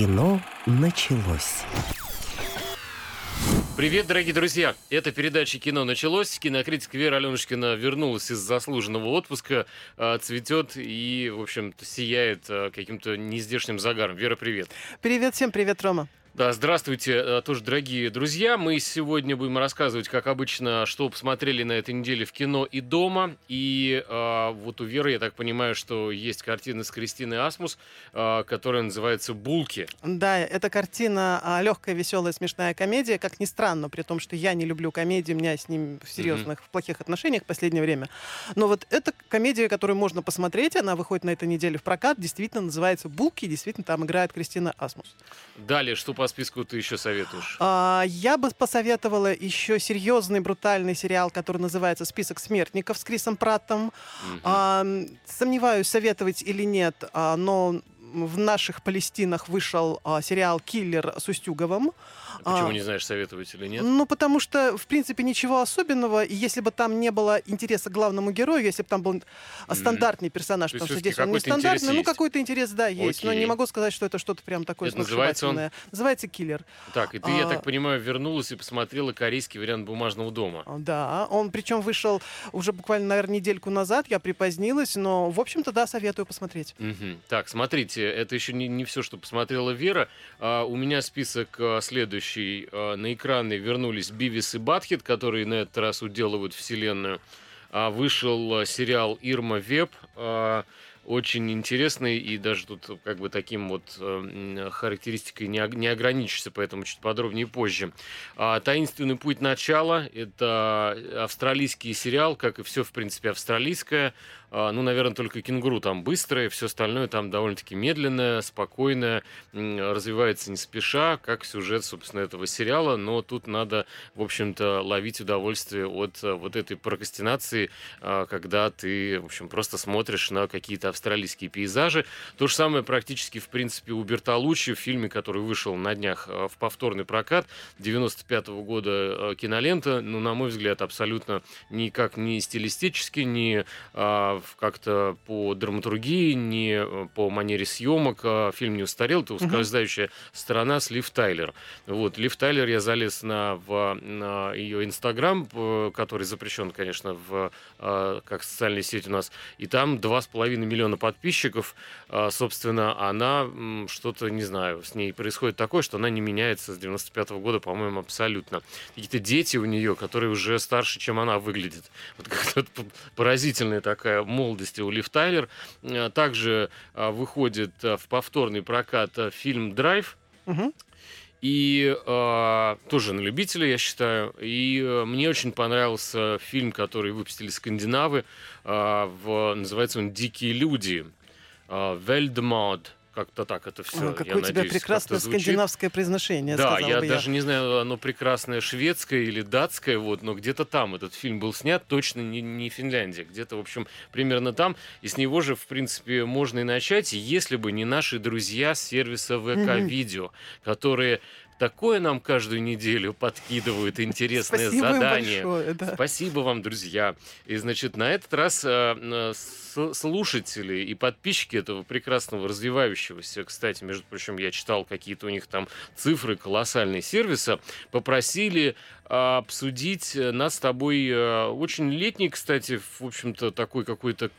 Кино началось. Привет, дорогие друзья! Это передача «Кино началось». Кинокритик Вера Аленушкина вернулась из заслуженного отпуска, а, цветет и, в общем сияет а, каким-то нездешним загаром. Вера, привет! Привет всем, привет, Рома! Да, здравствуйте, э, тоже дорогие друзья. Мы сегодня будем рассказывать, как обычно, что посмотрели на этой неделе в кино и дома. И э, вот у Веры, я так понимаю, что есть картина с Кристиной Асмус, э, которая называется «Булки». Да, это картина а, легкая, веселая, смешная комедия. Как ни странно, при том, что я не люблю комедии, у меня с ним в серьезных, mm-hmm. в плохих отношениях в последнее время. Но вот эта комедия, которую можно посмотреть, она выходит на этой неделе в прокат, действительно называется «Булки», действительно там играет Кристина Асмус. Далее, что по списку ты еще советуешь? А, я бы посоветовала еще серьезный, брутальный сериал, который называется «Список смертников» с Крисом Праттом. Угу. А, сомневаюсь, советовать или нет, а, но в наших Палестинах вышел а, сериал «Киллер» с Устюговым. А почему а, не знаешь, советовать или нет? Ну, потому что, в принципе, ничего особенного. И если бы там не было интереса к главному герою, если бы там был mm-hmm. стандартный персонаж, потому что здесь он не стандартный, ну, какой-то интерес, да, есть. Окей. Но не могу сказать, что это что-то прям такое это называется он? Называется «Киллер». Так, и ты, а, я так понимаю, вернулась и посмотрела корейский вариант «Бумажного дома». Да, он причем вышел уже буквально, наверное, недельку назад. Я припозднилась, но, в общем-то, да, советую посмотреть. Угу. Так, смотрите, это еще не, не все, что посмотрела Вера. А, у меня список а, следующий э, на экраны вернулись Бивис и Батхит, которые на этот раз уделывают вселенную. А вышел э, сериал Ирма Веб. Э, очень интересный и даже тут как бы таким вот э, характеристикой не, не ограничишься, поэтому чуть подробнее позже. А, «Таинственный путь начала» — это австралийский сериал, как и все, в принципе, австралийское. А, ну, наверное, только «Кенгуру» там быстрое, все остальное там довольно-таки медленное, спокойное, развивается не спеша, как сюжет, собственно, этого сериала, но тут надо, в общем-то, ловить удовольствие от э, вот этой прокрастинации, а, когда ты, в общем, просто смотришь на какие-то австралийские пейзажи. То же самое практически, в принципе, у Бертолуччи в фильме, который вышел на днях э, в повторный прокат 95 -го года э, кинолента, ну, на мой взгляд, абсолютно никак не стилистически, не как-то по драматургии, не э, по манере съемок. А фильм не устарел, это ускользающая угу. сторона с Лив Тайлер. Вот, Лив Тайлер, я залез на, в, на ее инстаграм, который запрещен, конечно, в, как социальная сеть у нас, и там 2,5 миллиона миллиона подписчиков, а, собственно, она что-то, не знаю, с ней происходит такое, что она не меняется с 95 -го года, по-моему, абсолютно. Какие-то дети у нее, которые уже старше, чем она выглядит. Вот как-то поразительная такая молодость у Лив Тайлер. А, также а, выходит в повторный прокат фильм «Драйв», угу. И э, тоже на любителя, я считаю. И э, мне очень понравился фильм, который выпустили скандинавы. Э, в, называется он «Дикие люди». Э, «Велдмод». Как-то так это все. О, какое у тебя прекрасное скандинавское произношение. Да, я бы даже я. не знаю, оно прекрасное шведское или датское, вот, но где-то там этот фильм был снят, точно не, не Финляндия, где-то, в общем, примерно там. И с него же, в принципе, можно и начать, если бы не наши друзья с сервиса ВК-видео, которые такое нам каждую неделю подкидывают интересное Спасибо задание. Большое, да. Спасибо вам, друзья. И, значит, на этот раз э, слушатели и подписчики этого прекрасного развивающегося, кстати, между прочим, я читал какие-то у них там цифры колоссальные сервиса, попросили обсудить нас с тобой э, очень летний, кстати, в общем-то, такой какой-то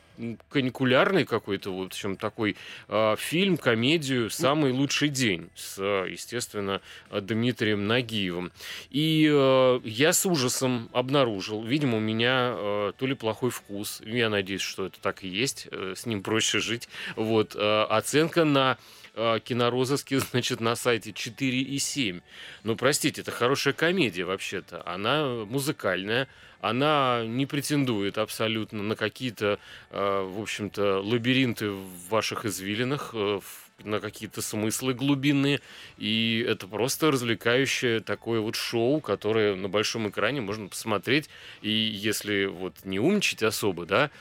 каникулярный какой-то, в общем, такой э, фильм, комедию «Самый лучший день» с, естественно, Дмитрием Нагиевым. И э, я с ужасом обнаружил, видимо, у меня э, то ли плохой вкус, я надеюсь, что это так и есть, э, с ним проще жить, вот, э, оценка на э, кинорозыске, значит, на сайте 4,7. Ну, простите, это хорошая комедия вообще-то. Она музыкальная, она не претендует абсолютно на какие-то, э, в общем-то, лабиринты в ваших извилинах, э, на какие-то смыслы глубинные. И это просто развлекающее такое вот шоу, которое на большом экране можно посмотреть. И если вот не умничать особо, да,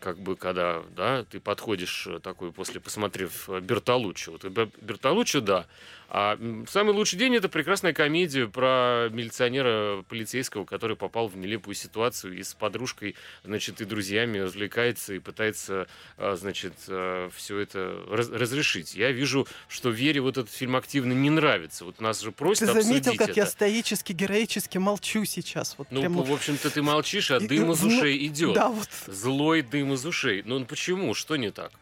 как бы, когда, да, ты подходишь такой, после посмотрев Бертолуччи. Вот Бертолуччи, да, а самый лучший день это прекрасная комедия про милиционера полицейского, который попал в нелепую ситуацию и с подружкой, значит, и друзьями развлекается и пытается, значит, все это раз разрешить. Я вижу, что Вере вот этот фильм активно не нравится. Вот нас же просят Ты заметил, как это. я стоически, героически молчу сейчас? Вот ну, прям... в общем-то, ты молчишь, а дым из ушей идет. Да, вот. Злой дым из ушей. Ну почему? Что не так?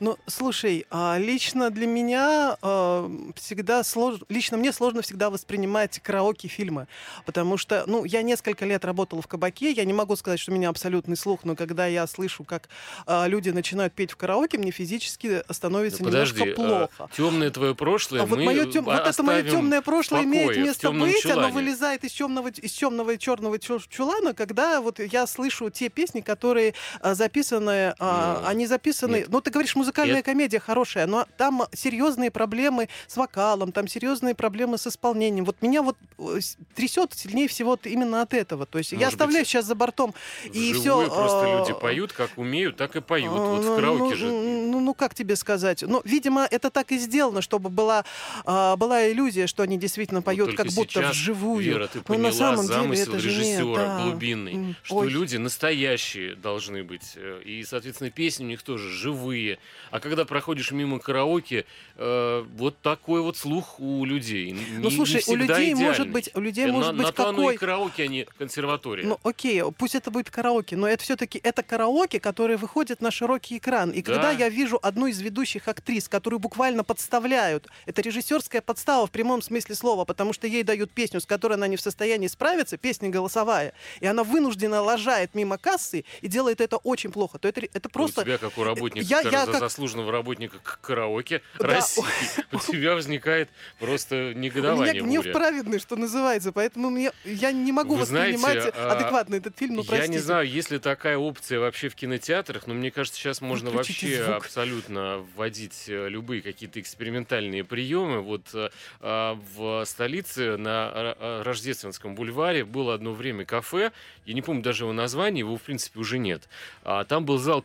Ну, слушай, а, лично для меня а, всегда сложно, лично мне сложно всегда воспринимать караоке-фильмы, потому что, ну, я несколько лет работала в кабаке, я не могу сказать, что у меня абсолютный слух, но когда я слышу, как а, люди начинают петь в караоке, мне физически становится ну, подожди, немножко плохо. темное твое прошлое а мы вот, мое тем... вот это мое темное прошлое покое, имеет место быть, чулане. оно вылезает из темного, из темного и черного чулана, когда вот я слышу те песни, которые а, записаны, а, ну, они записаны, нет. ну, ты говоришь, музыкальная это... комедия хорошая, но там серьезные проблемы с вокалом, там серьезные проблемы с исполнением. Вот меня вот э, трясет сильнее всего именно от этого. То есть Может я оставляю сейчас за бортом и все. Просто э, люди поют, как умеют, так и поют. Вот в ну, караоке ну, же. Ну, ну, как тебе сказать? Ну, видимо, это так и сделано, чтобы была, а, была иллюзия, что они действительно поют вот как будто сейчас, вживую. Вера, ты Но поняла на самом замысел деле это режиссера же нет, да. глубинный, что Ой. люди настоящие должны быть. э, И, соответственно, песни у них тоже живые. А когда проходишь мимо караоке, э, вот такой вот слух у людей. Ну, не, слушай, не у людей идеальный. может быть, у людей Э, может на, быть на то оно какой... и караоке, а не консерватория. Ну, окей, пусть это будет караоке, но это все-таки это караоке, которое выходит на широкий экран. И Да. когда я вижу одну из ведущих актрис, которую буквально подставляют, это режиссерская подстава в прямом смысле слова, потому что ей дают песню, с которой она не в состоянии справиться, песня голосовая, и она вынуждена лажает мимо кассы и делает это очень плохо, то это, это просто... У тебя, как у работника, Я- я за- как- заслуженного работника к караоке Да. России, у тебя возникает просто У меня негодование. гнев праведный, что называется, поэтому мне, я не могу Вы воспринимать а, адекватно этот фильм, ну Я простите. не знаю, есть ли такая опция вообще в кинотеатрах, но мне кажется, сейчас можно вообще звук. абсолютно вводить э, любые какие-то экспериментальные приемы. Вот э, а, в столице на э, Рождественском бульваре было одно время кафе, я не помню даже его название, его в принципе уже нет. А, Там был зал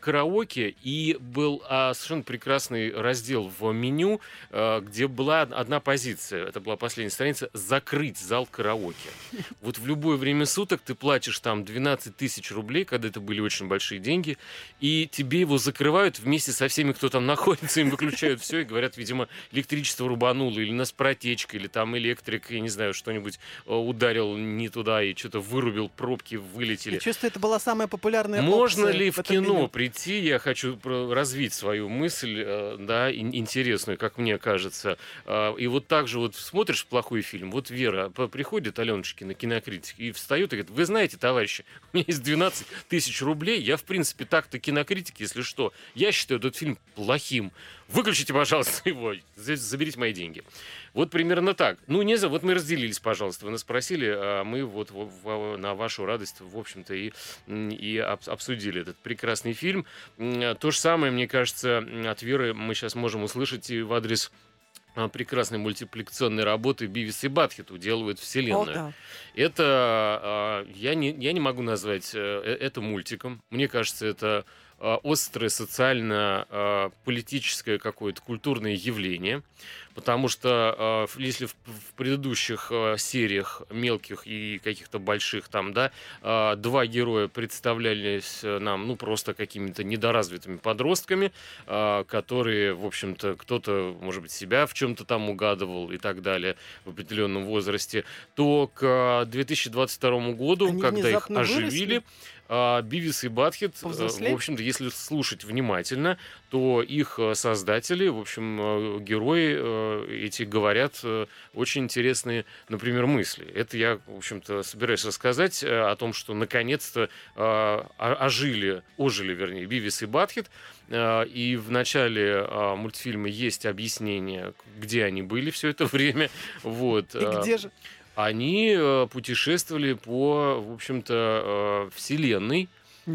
караоке и был а, совершенно прекрасный раздел в меню, э, где была одна позиция, это была последняя страница, закрыть зал караоке. Вот в любое время суток ты платишь там 12 тысяч рублей, когда это были очень большие деньги, и тебе его закрывают вместе со всеми, кто там находится, им выключают все и говорят, видимо, электричество рубануло, или нас протечка, или там электрик, я не знаю, что-нибудь э, ударил не туда и что-то вырубил, пробки вылетели. Я чувствую, это была самая популярная Можно ли в кино меню. прийти? Я хочу развить свою мысль, э, да, ин- интересную, как мне кажется. А, И вот так же вот смотришь плохой фильм, вот Вера приходит, Аленушкина, кинокритик, и встает и говорит, вы знаете, товарищи, у меня есть 12 тысяч рублей, я, в принципе, так-то кинокритик, если что, я считаю этот фильм плохим. Выключите, пожалуйста, его, за- заберите мои деньги. Вот примерно так. Ну, не за, вот мы разделились, пожалуйста. Вы нас спросили, а мы вот на вашу радость, в общем-то, и, и об- обсудили этот прекрасный фильм. То же самое, мне кажется, от Веры мы сейчас можем услышать и в адрес а, прекрасной мультипликационной работы Бивис и Батхит уделывают О, вселенную. да. Это а, я не я не могу назвать э, э, это мультиком. Мне кажется, это острое социально-политическое какое-то культурное явление, потому что в- если в, предыдущих сериях мелких и каких-то больших там, да, два героя представлялись э, нам, ну просто какими-то недоразвитыми подростками, которые, в общем-то, кто-то, может быть, себя в чем-то там угадывал и так далее в определенном возрасте, то к а, 2022 году, Они когда их оживили, выросли? А, Бивис и Батхит, э, Повзрослели? в общем-то, если слушать внимательно, то их э, создатели, в общем, э, герои эти говорят очень интересные, например, мысли. Это я, в общем-то, собираюсь рассказать о том, что наконец-то ожили, ожили, вернее, Бивис и Батхит. И в начале мультфильма есть объяснение, где они были все это время. Вот. И где же? Они э, путешествовали по, в общем-то, э, Вселенной.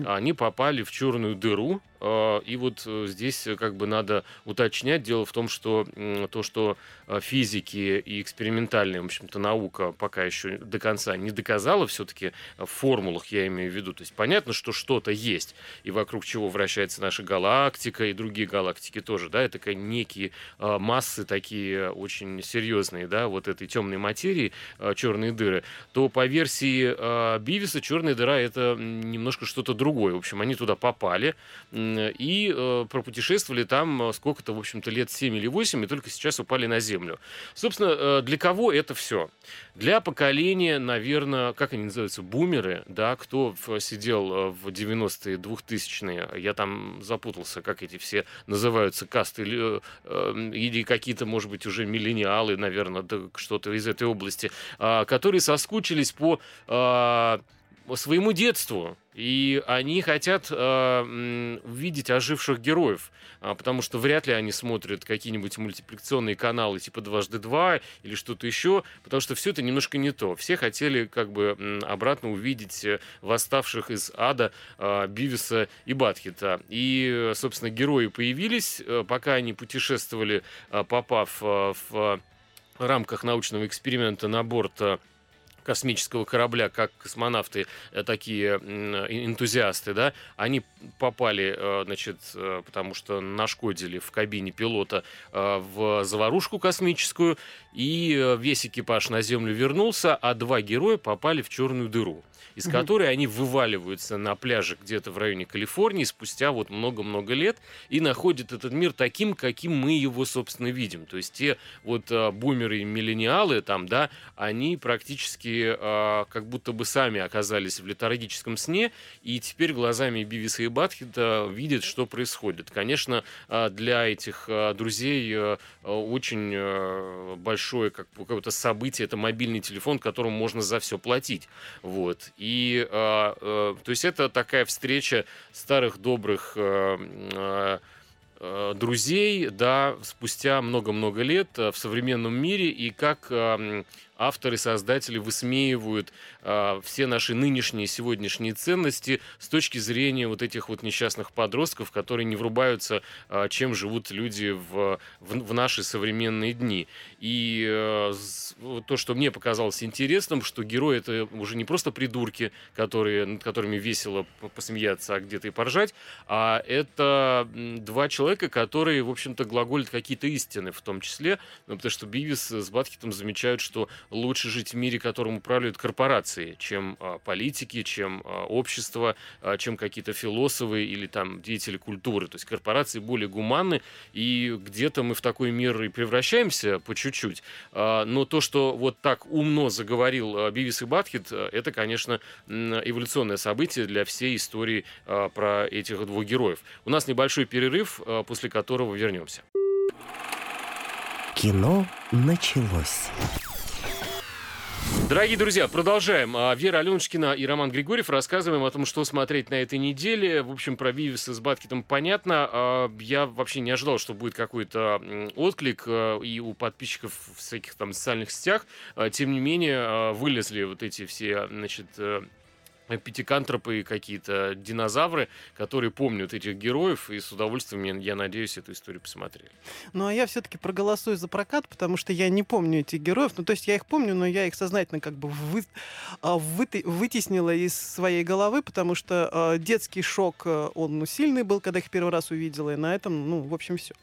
Они попали в черную дыру, и вот э, здесь как бы надо уточнять. Дело в том, что то, что физики и экспериментальная, в общем-то, наука пока еще до конца не доказала, все-таки в формулах я имею в виду. То есть понятно, что что-то есть, и вокруг чего вращается наша галактика, и другие галактики тоже, да, это такие некие массы такие очень серьезные, да, вот этой темной материи, черные дыры, то по версии Бивиса черная дыра это немножко что-то другое. В общем, они туда попали и э, пропутешествовали там э, сколько-то, в общем-то, лет 7 или 8, и только сейчас упали на Землю. Собственно, э, для кого это все? Для поколения, наверное, как они называются, бумеры, да, кто сидел в 90-е, 2000-е, я там запутался, как эти все называются, касты, или, или какие-то, может быть, уже миллениалы, наверное, да, что-то из этой области, а, которые соскучились по а, своему детству. И они хотят э, видеть оживших героев, э, потому что вряд ли они смотрят какие-нибудь мультипликационные каналы типа «Дважды два» или что-то еще, потому что все это немножко не то. Все хотели как бы э, обратно увидеть восставших из ада э, Бивиса и Батхита. И, собственно, герои появились, э, пока они путешествовали, э, попав э, в рамках научного эксперимента на борт э, космического корабля, как космонавты, э, такие энтузиасты, да, они попали, э, значит, э, потому что нашкодили в кабине пилота в заварушку космическую, и весь экипаж на Землю вернулся, а два героя попали в черную дыру из угу. которой они вываливаются на пляже где-то в районе Калифорнии спустя вот много-много лет и находят этот мир таким, каким мы его, собственно, видим. То есть те вот а, бумеры и миллениалы там, да, они практически а, как будто бы сами оказались в летаргическом сне и теперь глазами Бивиса и Батхита видят, что происходит. Конечно, а, для этих а, друзей а, очень а, большое как, какое-то событие, это мобильный телефон, которому можно за все платить. Вот. И, э, э, то есть это такая встреча старых добрых э, друзей, да, спустя много-много лет в современном мире, и как авторы, создатели высмеивают э, все наши нынешние, сегодняшние ценности с точки зрения вот этих вот несчастных подростков, которые не врубаются, э, чем живут люди в, в, в наши современные дни. И э, то, что мне показалось интересным, что герои это уже не просто придурки, которые, над которыми весело посмеяться, а где-то и поржать, а это два человека, которые, в общем-то, глаголят какие-то истины в том числе, ну, потому что Бивис с Батхитом замечают, что лучше жить в мире, которым управляют корпорации, чем а, политики, чем а, общество, а, чем какие-то философы или там деятели культуры. То есть корпорации более гуманны, и где-то мы в такой мир и превращаемся по чуть-чуть. Но то, что вот так умно заговорил Бивис и Батхит, это, конечно, эволюционное событие для всей истории про этих двух героев. У нас небольшой перерыв, после которого вернемся. Кино началось. Дорогие друзья, продолжаем. А, Вера Аленушкина и Роман Григорьев рассказываем о том, что смотреть на этой неделе. В общем, про Вивиса с Баткетом понятно. А, я вообще не ожидал, что будет какой-то отклик а, и у подписчиков в всяких там социальных сетях. Тем не менее, вылезли вот эти все, значит, э, пятикантропы какие-то динозавры, которые помнят этих героев, и с удовольствием, я надеюсь, эту историю посмотрели. Ну, а я все-таки проголосую за прокат, потому что я не помню этих героев. Ну, то есть я их помню, но я их сознательно как бы вы, а, вы, вытеснила из своей головы, потому что э, детский шок, э, он ну, сильный был, когда их первый раз увидела, и на этом, ну, в общем, все.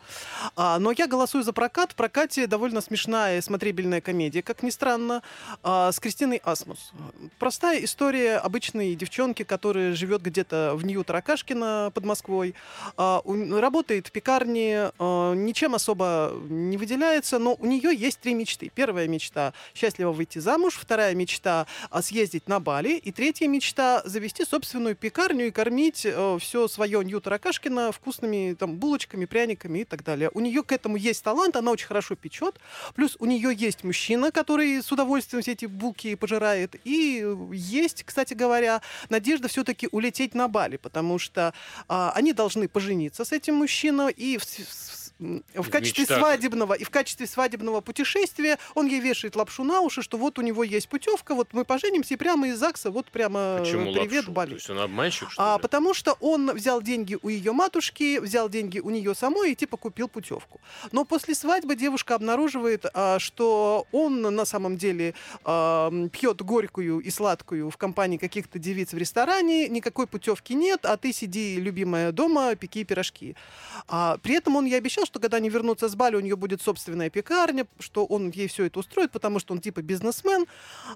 А, но я голосую за прокат. В прокате довольно смешная смотрибельная комедия, как ни странно, э, с Кристиной Асмус. Простая история обычной обычной девчонки, которая живет где-то в Нью Таракашкина под Москвой. А, работает в пекарне, а, ничем особо не выделяется, но у нее есть три мечты. Первая мечта – счастливо выйти замуж, вторая мечта – съездить на Бали, и третья мечта – завести собственную пекарню и кормить э, все свое Нью Таракашкина вкусными там, булочками, пряниками и так далее. У нее к этому есть талант, она очень хорошо печет, плюс у нее есть мужчина, который с удовольствием все эти булки пожирает, и есть, кстати говоря, говоря, надежда все-таки улететь на Бали, потому что а, они должны пожениться с этим мужчиной, и в, в, в качестве мечтах. свадебного и в качестве свадебного путешествия он ей вешает лапшу на уши, что вот у него есть путевка, вот мы поженимся и прямо из ЗАГСа вот прямо Почему Э, привет лапшу? Бали. То есть он обманщик, что А, ли? потому что он взял деньги у ее матушки, взял деньги у нее самой и типа купил путевку. Но после свадьбы девушка обнаруживает, а, что он на самом деле а, пьет горькую и сладкую в компании каких-то девиц в ресторане, никакой путевки нет, а ты сиди, любимая, дома, пеки пирожки. А, при этом он ей обещал, что когда они вернутся с Бали, у нее будет собственная пекарня, что он ей все это устроит, потому что он типа бизнесмен.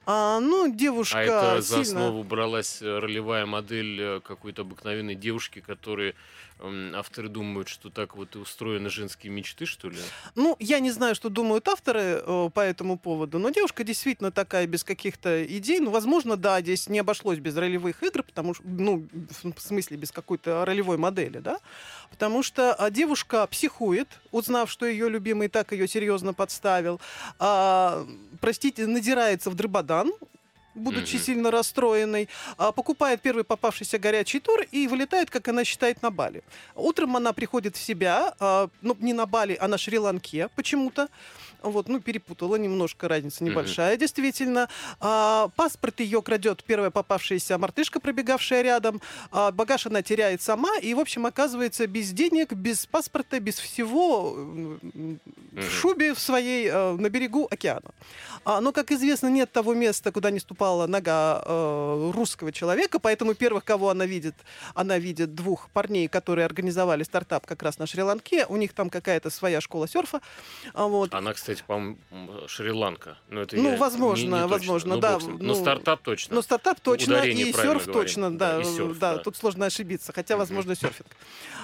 А, ну, девушка А это за сильно... основу бралась э, ролевая модель э, какой-то обыкновенной девушки, которые авторы думают, что так вот и устроены женские мечты, что ли? Ну, я не знаю, что думают авторы э, по этому поводу, но девушка действительно такая без каких-то идей. Ну, возможно, да, здесь не обошлось без ролевых игр, потому что, ну, в смысле, без какой-то ролевой модели, да, потому что а, девушка психует, узнав, что ее любимый так ее серьезно подставил, а, простите, надирается в дрыбодан, будучи Мгм. сильно расстроенной, а, покупает первый попавшийся горячий тур и вылетает, как она считает, на Бали. Утром она приходит в себя, а, ну, не на Бали, а на Шри-Ланке почему-то. Вот, ну, перепутала немножко, разница небольшая, действительно. А, паспорт ее крадет первая попавшаяся мартышка, пробегавшая рядом. А, багаж она теряет сама и, в общем, оказывается без денег, без паспорта, без всего, Мгм. в шубе в своей э, на берегу океана. А, но, как известно, нет того места, куда не ступала нога э, русского человека, поэтому первых, кого она видит, она видит двух парней, которые организовали стартап как раз на Шри-Ланке. У них там какая-то своя школа серфа. А, вот. Она, кстати, по-моему, Шри-Ланка. Но это Ну, я возможно, не- не точно. возможно, Ну, да, ну, Но стартап точно. Но стартап точно, Ударение и серф говорим. точно, Да, да, серф, да, да. тут сложно ошибиться, хотя, возможно, серфинг.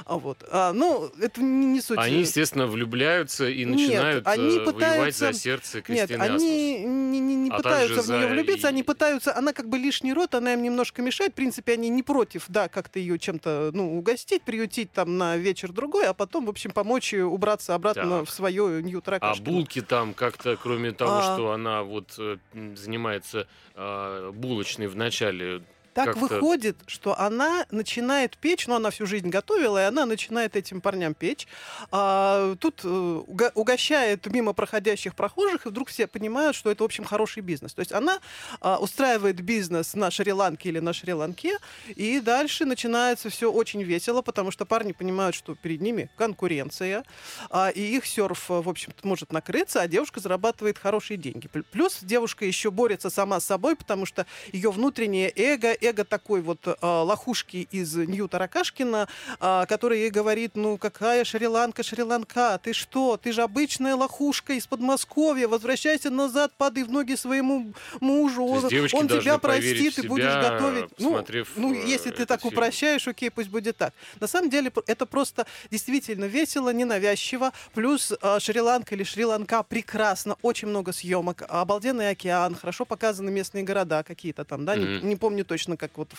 А, вот. А, ну, это не, не суть. Они, естественно, влюбляются и Нет, начинают они э, воевать пытаются- за сердце Нет, Кристины Асмус. они не, не- не А пытаются в нее влюбиться, и- они пытаются, она как бы лишний рот, она им немножко мешает. В принципе, они не против, да, как-то ее чем-то, ну, угостить, приютить там на вечер другой, а потом, в общем, помочь ей убраться обратно Так. в свое нью А булки там как-то, кроме того, А. что она вот э, занимается э, булочной в начале, Так выходит, что она начинает печь, ну, она всю жизнь готовила, и она начинает этим парням печь. А, тут э, уго- угощает мимо проходящих прохожих, и вдруг все понимают, что это, в общем, хороший бизнес. То есть она а, устраивает бизнес на Шри-Ланке или на Шри-Ланке, и дальше начинается все очень весело, потому что парни понимают, что перед ними конкуренция, а, и их серф, в общем-то, может накрыться, а девушка зарабатывает хорошие деньги. Пл- Плюс девушка еще борется сама с собой, потому что ее внутреннее эго, эго такой вот э, лохушки из Ньюта Ракашкина, а, который ей говорит, ну какая Шри-Ланка, Шри-Ланка, ты что, ты же обычная лохушка из Подмосковья, возвращайся назад, падай в ноги своему мужу, он, он тебя простит, ты будешь готовить. Ну, ну, э, если ты так фильм. упрощаешь, окей, пусть будет так. На самом деле это просто действительно весело, ненавязчиво. Плюс э, Шри-Ланка или Шри-Ланка прекрасно, очень много съемок, обалденный океан, хорошо показаны местные города какие-то там, да, не, Мгм. не помню точно, как вот,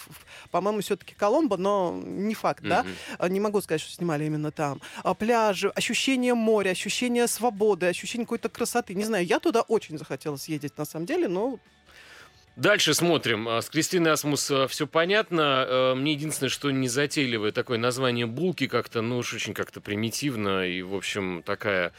по-моему, все-таки Коломбо, но не факт, да. А, Не могу сказать, что снимали именно там. А, Пляжи, ощущение моря, ощущение свободы, ощущение какой-то красоты. Не знаю, я туда очень захотела съездить на самом деле, но Дальше смотрим. А, С Кристиной Асмус все понятно. Э, Мне единственное, что незатейливое такое название булки как-то, ну уж очень как-то примитивно. И, в общем, такая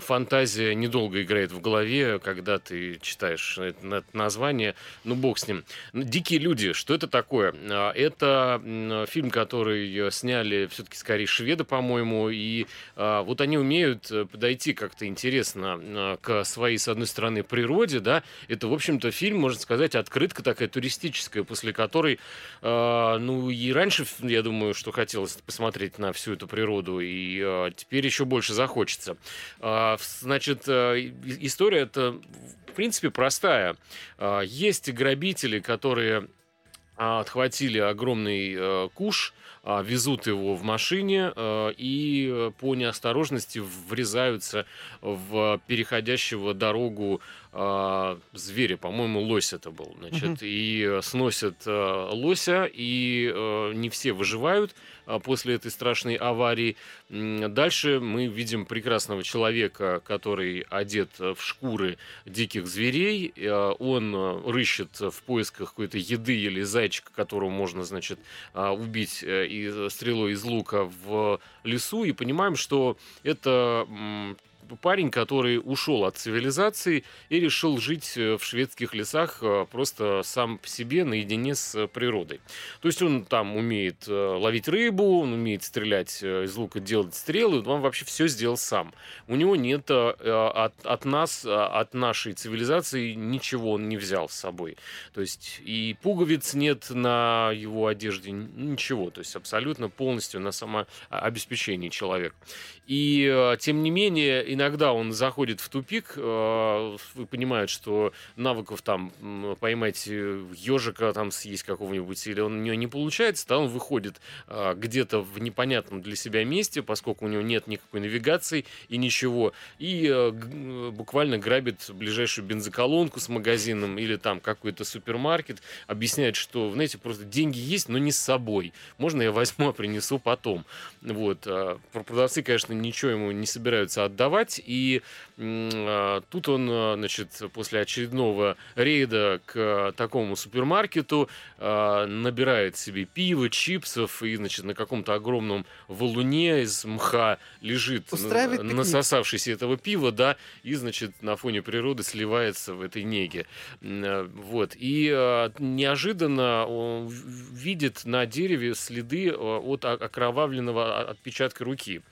фантазия недолго играет в голове, когда ты читаешь это на- это название. Ну, бог с ним. Дикие люди, что это такое? А, Это фильм, который сняли все-таки скорее шведы, по-моему. И а, вот они умеют э, подойти как-то интересно к своей, с одной стороны, природе, да, это, в общем-то, фильм, можно сказать, открытка такая туристическая, после которой, э, ну, и раньше, я думаю, что хотелось посмотреть на всю эту природу, и э, теперь еще больше захочется. В- значит, э, история это, в принципе, простая. А, есть грабители, которые отхватили огромный э, куш, а, везут его в машине э, и э, по неосторожности врезаются в переходящего дорогу а, зверя, по-моему, лось это был, значит, Мгм. и э, сносят э, лося, и э, не все выживают, а, после этой страшной аварии. Дальше мы видим прекрасного человека, который одет в шкуры диких зверей. Он рыщет в поисках какой-то еды или зайчика, которого можно, значит, убить и стрелой из лука в лесу. И понимаем, что это парень, который ушел от цивилизации и решил жить э, в шведских лесах э, просто сам по себе наедине с природой. То есть он там умеет э, ловить рыбу, он умеет стрелять из лука, делать стрелы, он вообще все сделал сам. У него нет от, от нас, от нашей цивилизации ничего он не взял с собой. То есть и пуговиц нет на его одежде, ничего. То есть абсолютно полностью на самообеспечении человек. И тем не менее, иногда он заходит в тупик, э, понимает, что навыков там поймать ежика, там съесть какого-нибудь, или он у него не получается, то он выходит э, где-то в непонятном для себя месте, поскольку у него нет никакой навигации и ничего, и э, буквально грабит ближайшую бензоколонку с магазином или там какой-то супермаркет, объясняет, что, знаете, просто деньги есть, но не с собой. Можно я возьму, а принесу потом. Вот. Продавцы, конечно, ничего ему не собираются отдавать, воевать. И э, тут он, а, значит, после очередного рейда к такому супермаркету набирает себе пиво, чипсов и, значит, на каком-то огромном валуне из мха лежит, насосавшийся этого пива, да, и, значит, на фоне природы сливается в этой неге. Вот. И неожиданно он видит на дереве следы от окровавленного отпечатка руки.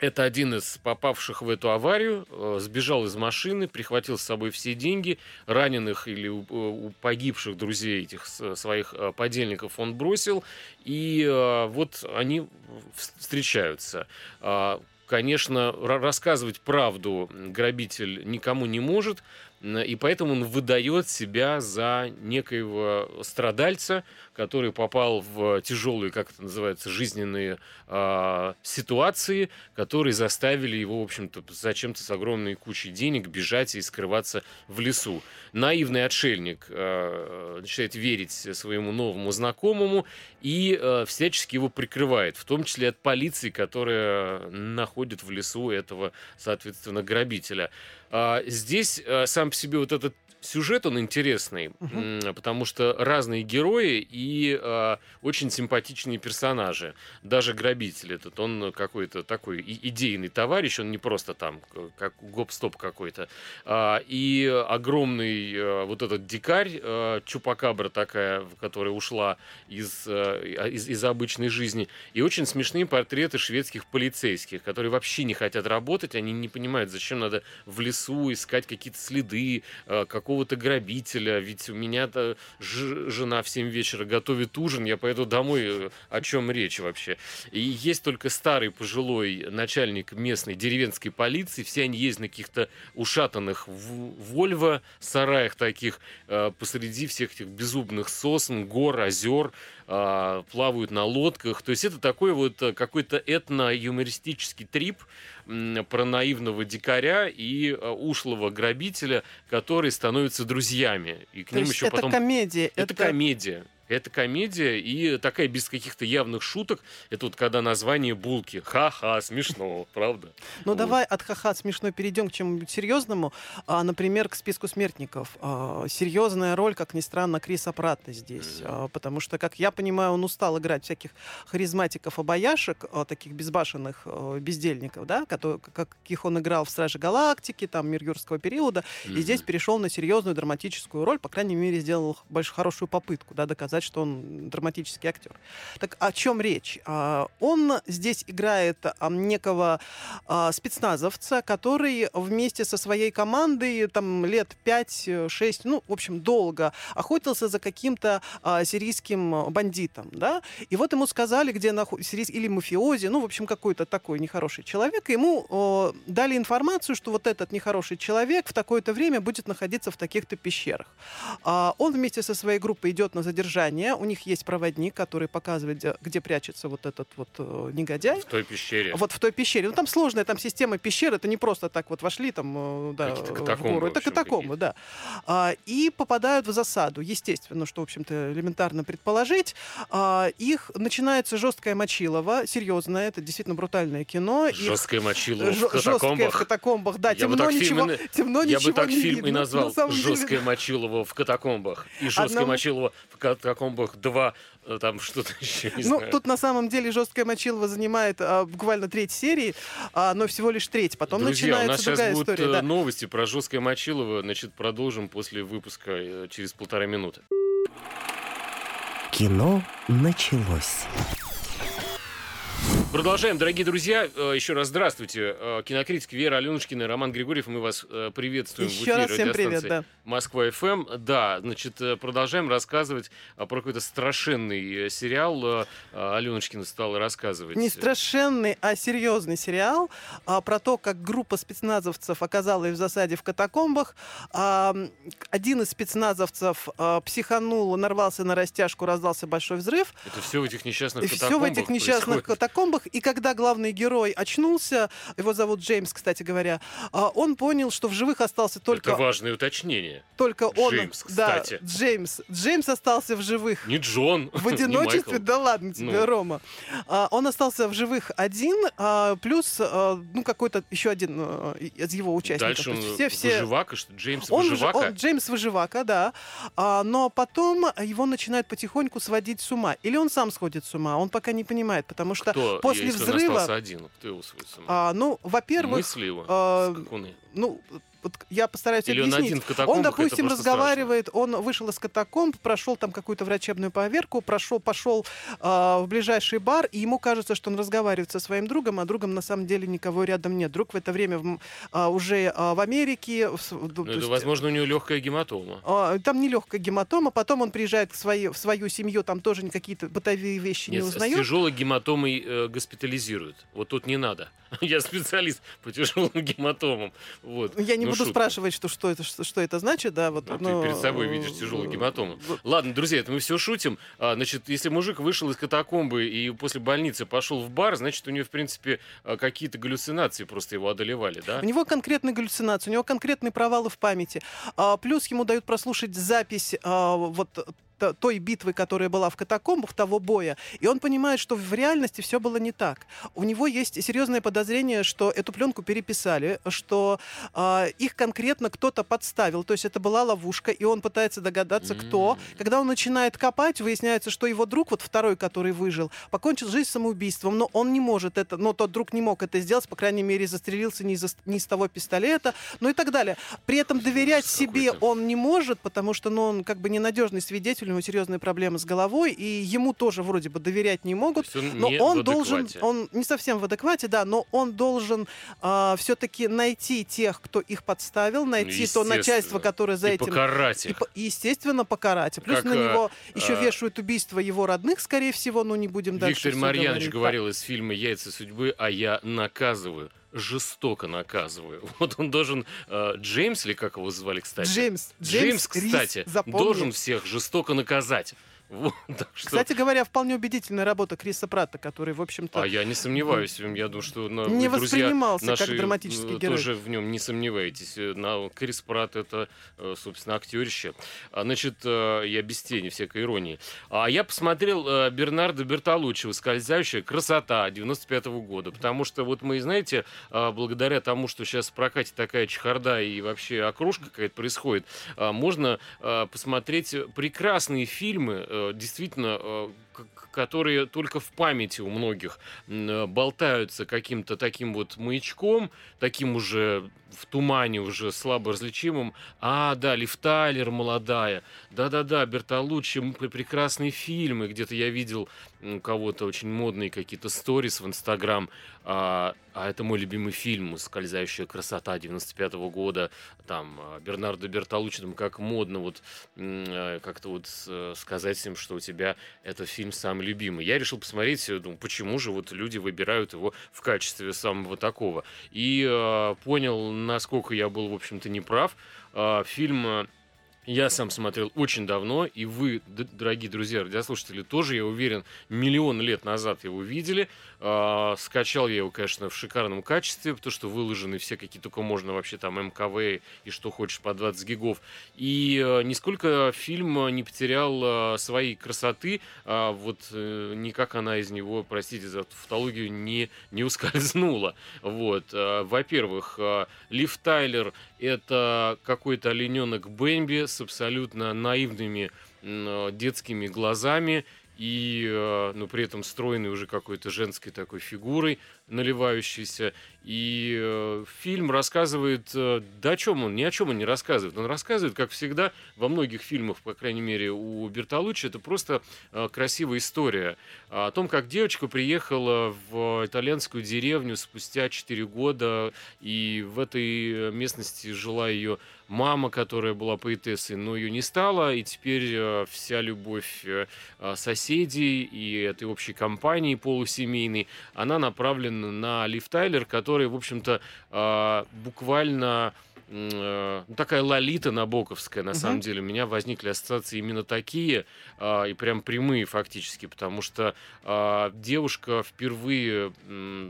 Это один из попавших в эту аварию, э, сбежал из машины, прихватил с собой все деньги, раненых или у, у погибших друзей этих своих э, подельников он бросил, и э, вот они встречаются. А, конечно, рассказывать правду грабитель никому не может, и поэтому он выдает себя за некоего страдальца, который попал в тяжелые, как это называется, жизненные э, ситуации, которые заставили его, в общем-то, зачем-то с огромной кучей денег бежать и скрываться в лесу. Наивный отшельник э, начинает верить своему новому знакомому и э, всячески его прикрывает, в том числе от полиции, которая находит в лесу этого, соответственно, грабителя. А, здесь а, сам по себе вот этот сюжет он интересный, угу. потому что разные герои и э, очень симпатичные персонажи. Даже грабитель этот, он какой-то такой идейный товарищ, он не просто там как гоп-стоп какой-то. А, и огромный э, вот этот дикарь, э, чупакабра такая, которая ушла из, э, из, из обычной жизни. И очень смешные портреты шведских полицейских, которые вообще не хотят работать, они не понимают, зачем надо в лесу искать какие-то следы, э, как какого-то грабителя, ведь у меня-то жена в 7 вечера готовит ужин, я поеду домой, э, о чем речь вообще. И есть только старый пожилой начальник местной деревенской полиции, все они есть на каких-то ушатанных Вольво сараях таких, э, посреди всех этих безумных сосн, гор, озер, а, плавают на лодках. То есть это такой вот э, какой-то этно-юмористический трип про наивного дикаря и э, ушлого грабителя, которые становятся друзьями. И к То ним еще это потом... комедия. Это, это комедия. Это комедия и такая без каких-то явных шуток. Это вот когда название булки. Ха-ха, смешно, правда? Ну вот. давай от ха-ха смешно перейдем к чему-нибудь серьезному. А, например, к списку смертников. А, серьезная роль, как ни странно, Криса Пратта здесь. А, потому что, как я понимаю, он устал играть всяких харизматиков-обаяшек, а, таких безбашенных а, бездельников, да, которые, каких он играл в «Страже Галактики», там, «Мир юрского периода». Mm-hmm. И здесь перешел на серьезную драматическую роль. По крайней мере, сделал большую хорошую попытку, да, доказать сказать, что он драматический актер. Так о чем речь? А, он здесь играет некого а, спецназовца, который вместе со своей командой там лет 5-6, ну, в общем, долго охотился за каким-то а, сирийским бандитом, да, и вот ему сказали, где находится, или мафиози, ну, в общем, какой-то такой нехороший человек, и ему дали информацию, что вот этот нехороший человек в такое-то время будет находиться в таких-то пещерах. Он вместе со своей группой идет на задержание здание, у них есть проводник, который показывает, где, где прячется вот этот вот э, негодяй. В той пещере. Вот в той пещере. Ну, там сложная там система пещер, это не просто так вот вошли там, э, да, в гору. Это катакомбы, да. А, и попадают в засаду. Естественно, что, в общем-то, элементарно предположить. А, их начинается жесткое мочилово, серьезное, это действительно брутальное кино. Жесткое мочило в жесткое в катакомбах. катакомбах, да, Я темно, ничего, и- темно, Я ничего бы так фильм видно. и На назвал деле, «Жесткое мочилово в катакомбах». И «Жесткое Одному- мочилово в катакомбах 2», э, там что-то еще, не Ну, знаю. тут на самом деле жесткое мочилово занимает а, буквально треть серии, а, но всего лишь треть. Потом Друзья, у нас начинается сейчас другая будут история. э, да. новости про жесткое мочилово. Значит, продолжим после выпуска э, через полтора минуты. Кино началось. Продолжаем, дорогие друзья. Э, Еще раз здравствуйте. Э, Кинокритик Вера Аленушкина и Роман Григорьев. Мы вас э, приветствуем в Еще эфире раз всем привет, да. Москва ФМ. Да, значит, продолжаем рассказывать про какой-то страшенный сериал. Аленушкина стала рассказывать. Не страшенный, а серьезный сериал а, про то, как группа спецназовцев оказалась в засаде в катакомбах. А, один из спецназовцев а, психанул, нарвался на растяжку, раздался большой взрыв. Это все в этих несчастных И все в катакомбах этих несчастных происходит. катакомбах. И когда главный герой очнулся, его зовут Джеймс, кстати говоря, а, он понял, что в живых остался только, Это важное уточнение. только он. Джеймс, Да, кстати. Джеймс. Джеймс остался в живых. Не Джон, В одиночестве, да ладно тебе, Ну. Рома. А, он остался в живых один, а, плюс ну какой-то еще один из его участников. Дальше он все, все... выживака, что Джеймс Он, выжи- выживака. он Джеймс выживака, да. Но потом его начинают потихоньку сводить с ума. Или он сам сходит с ума, он пока не понимает, потому что Кто, после он взрыва- один, кто его свой сам? а, ну, во-первых, Мысли его, а, ну, вот я постараюсь Или он объяснить. один в катакомбах, Он, допустим, разговаривает, он вышел из катакомб, прошел там какую-то врачебную поверку, прошел, пошел а, в ближайший бар, и ему кажется, что он разговаривает со своим другом, а другом на самом деле никого рядом нет. Друг в это время в а, уже а, в Америке. в с- Ну, это, есть, возможно, у него легкая гематома. а, Там нелегкая гематома, потом он приезжает к своей, в свою семью, там тоже какие-то бытовые вещи не Нет, с узнает. тяжелой гематомой э, госпитализируют. Вот тут не надо. Я специалист по тяжелым гематомам. Вот. Я не Ну, буду шутка. спрашивать, что, что, это, что, что это значит, да, вот. Ну, но, ты перед собой э, видишь тяжелую гематому. Ладно, друзья, это мы все шутим. А, значит, если мужик вышел из катакомбы и после больницы пошел в бар, значит, у него, в принципе, а, какие-то галлюцинации просто его одолевали, да? У него конкретные галлюцинации, у него конкретные провалы в памяти. А, плюс ему дают прослушать запись а, вот той битвы, которая была в катакомбах, того боя, и он понимает, что в реальности все было не так. У него есть серьезное подозрение, что эту пленку переписали, что а, их конкретно кто-то подставил, то есть это была ловушка, и он пытается догадаться, кто. Когда он начинает копать, выясняется, что его друг, вот второй, который выжил, покончил жизнь самоубийством, но он не может это, но тот друг не мог это сделать, по крайней мере, застрелился не из, не из того пистолета, ну и так далее. При этом доверять Ужас себе он не может, потому что ну, он как бы ненадежный свидетель, у него серьезные проблемы с головой, и ему тоже вроде бы доверять не могут. он Но не он должен, он не совсем в адеквате, да, но он должен все-таки найти тех, кто их подставил, найти то начальство, которое за И этим покарать и, их. и, естественно, покарать. Плюс Как, на а, него еще а, вешают убийство его родных, скорее всего, но не будем дальше. Виктор Марьянович говорил из фильма «Яйца судьбы», а я наказываю жестоко наказываю. Вот он должен... э, Джеймс, или как его звали, кстати? Джеймс, Джеймс, Рис, кстати, запомни. должен всех жестоко наказать. Вот, так что... Кстати говоря, вполне убедительная работа Криса Пратта, который, в общем-то, А я не сомневаюсь, я думаю, что ну, не друзья, воспринимался наши, как драматический э, герой. тоже в нем не сомневаетесь. Э, На Крис Пратт это, э, собственно, актерище. А, Значит, я без тени всякой иронии. А я посмотрел Бернардо Бертолуччи «Скользящая красота» 95 года, потому что вот мы, знаете, благодаря тому, что сейчас в прокате такая чехарда и вообще окружка какая-то происходит, можно посмотреть прекрасные фильмы, действительно, э, к- к- которые только в памяти у многих э, болтаются каким-то таким вот маячком, таким уже в тумане, уже слабо различимым. А, да, Лив Тайлер молодая. Да-да-да, Бертолуччи, прекрасные фильмы. Где-то я видел у кого-то очень модные какие-то сторис в Инстаграм. А, а это мой любимый фильм «Скользящая красота» 95 года. Там а, Бернардо Бертолуччи, там как модно вот э, как-то вот э, сказать им, что у тебя это фильм самый любимый. Я решил посмотреть, думаю, почему же вот люди выбирают его в качестве самого такого. И э, понял, насколько я был, в общем-то, неправ. Э, фильм Я сам смотрел очень давно, и вы, дорогие друзья, радиослушатели, тоже, я уверен, миллион лет назад его видели. Э, скачал я его, конечно, в шикарном качестве, потому что выложены все какие только можно вообще там МКВ и что хочешь по 20 гигов. И э, нисколько фильм не потерял э, своей красоты, э, вот э, никак она из него, простите за тавтологию, не, не ускользнула. Вот. Э, во-первых, э, Лив Тайлер это какой-то олененок Бэмби с абсолютно наивными детскими глазами и, э, ну, при этом стройный уже какой-то женской такой фигурой, наливающейся. И э, фильм рассказывает, э, да о чем он, ни о чем он не рассказывает. Он рассказывает, как всегда, во многих фильмах, по крайней мере, у Бертолуччи, это просто э, красивая история о том, как девочка приехала в итальянскую деревню спустя 4 года, и в этой местности жила ее мама, которая была поэтессой, но ее не стало, и теперь э, вся любовь э, соседей и этой общей компании полусемейной, она направлена на Лив Тайлер, который, в общем-то, э, буквально ну, такая лолита набоковская, на угу. самом деле. У меня возникли ассоциации именно такие, а, и прям прямые фактически, потому что а, девушка впервые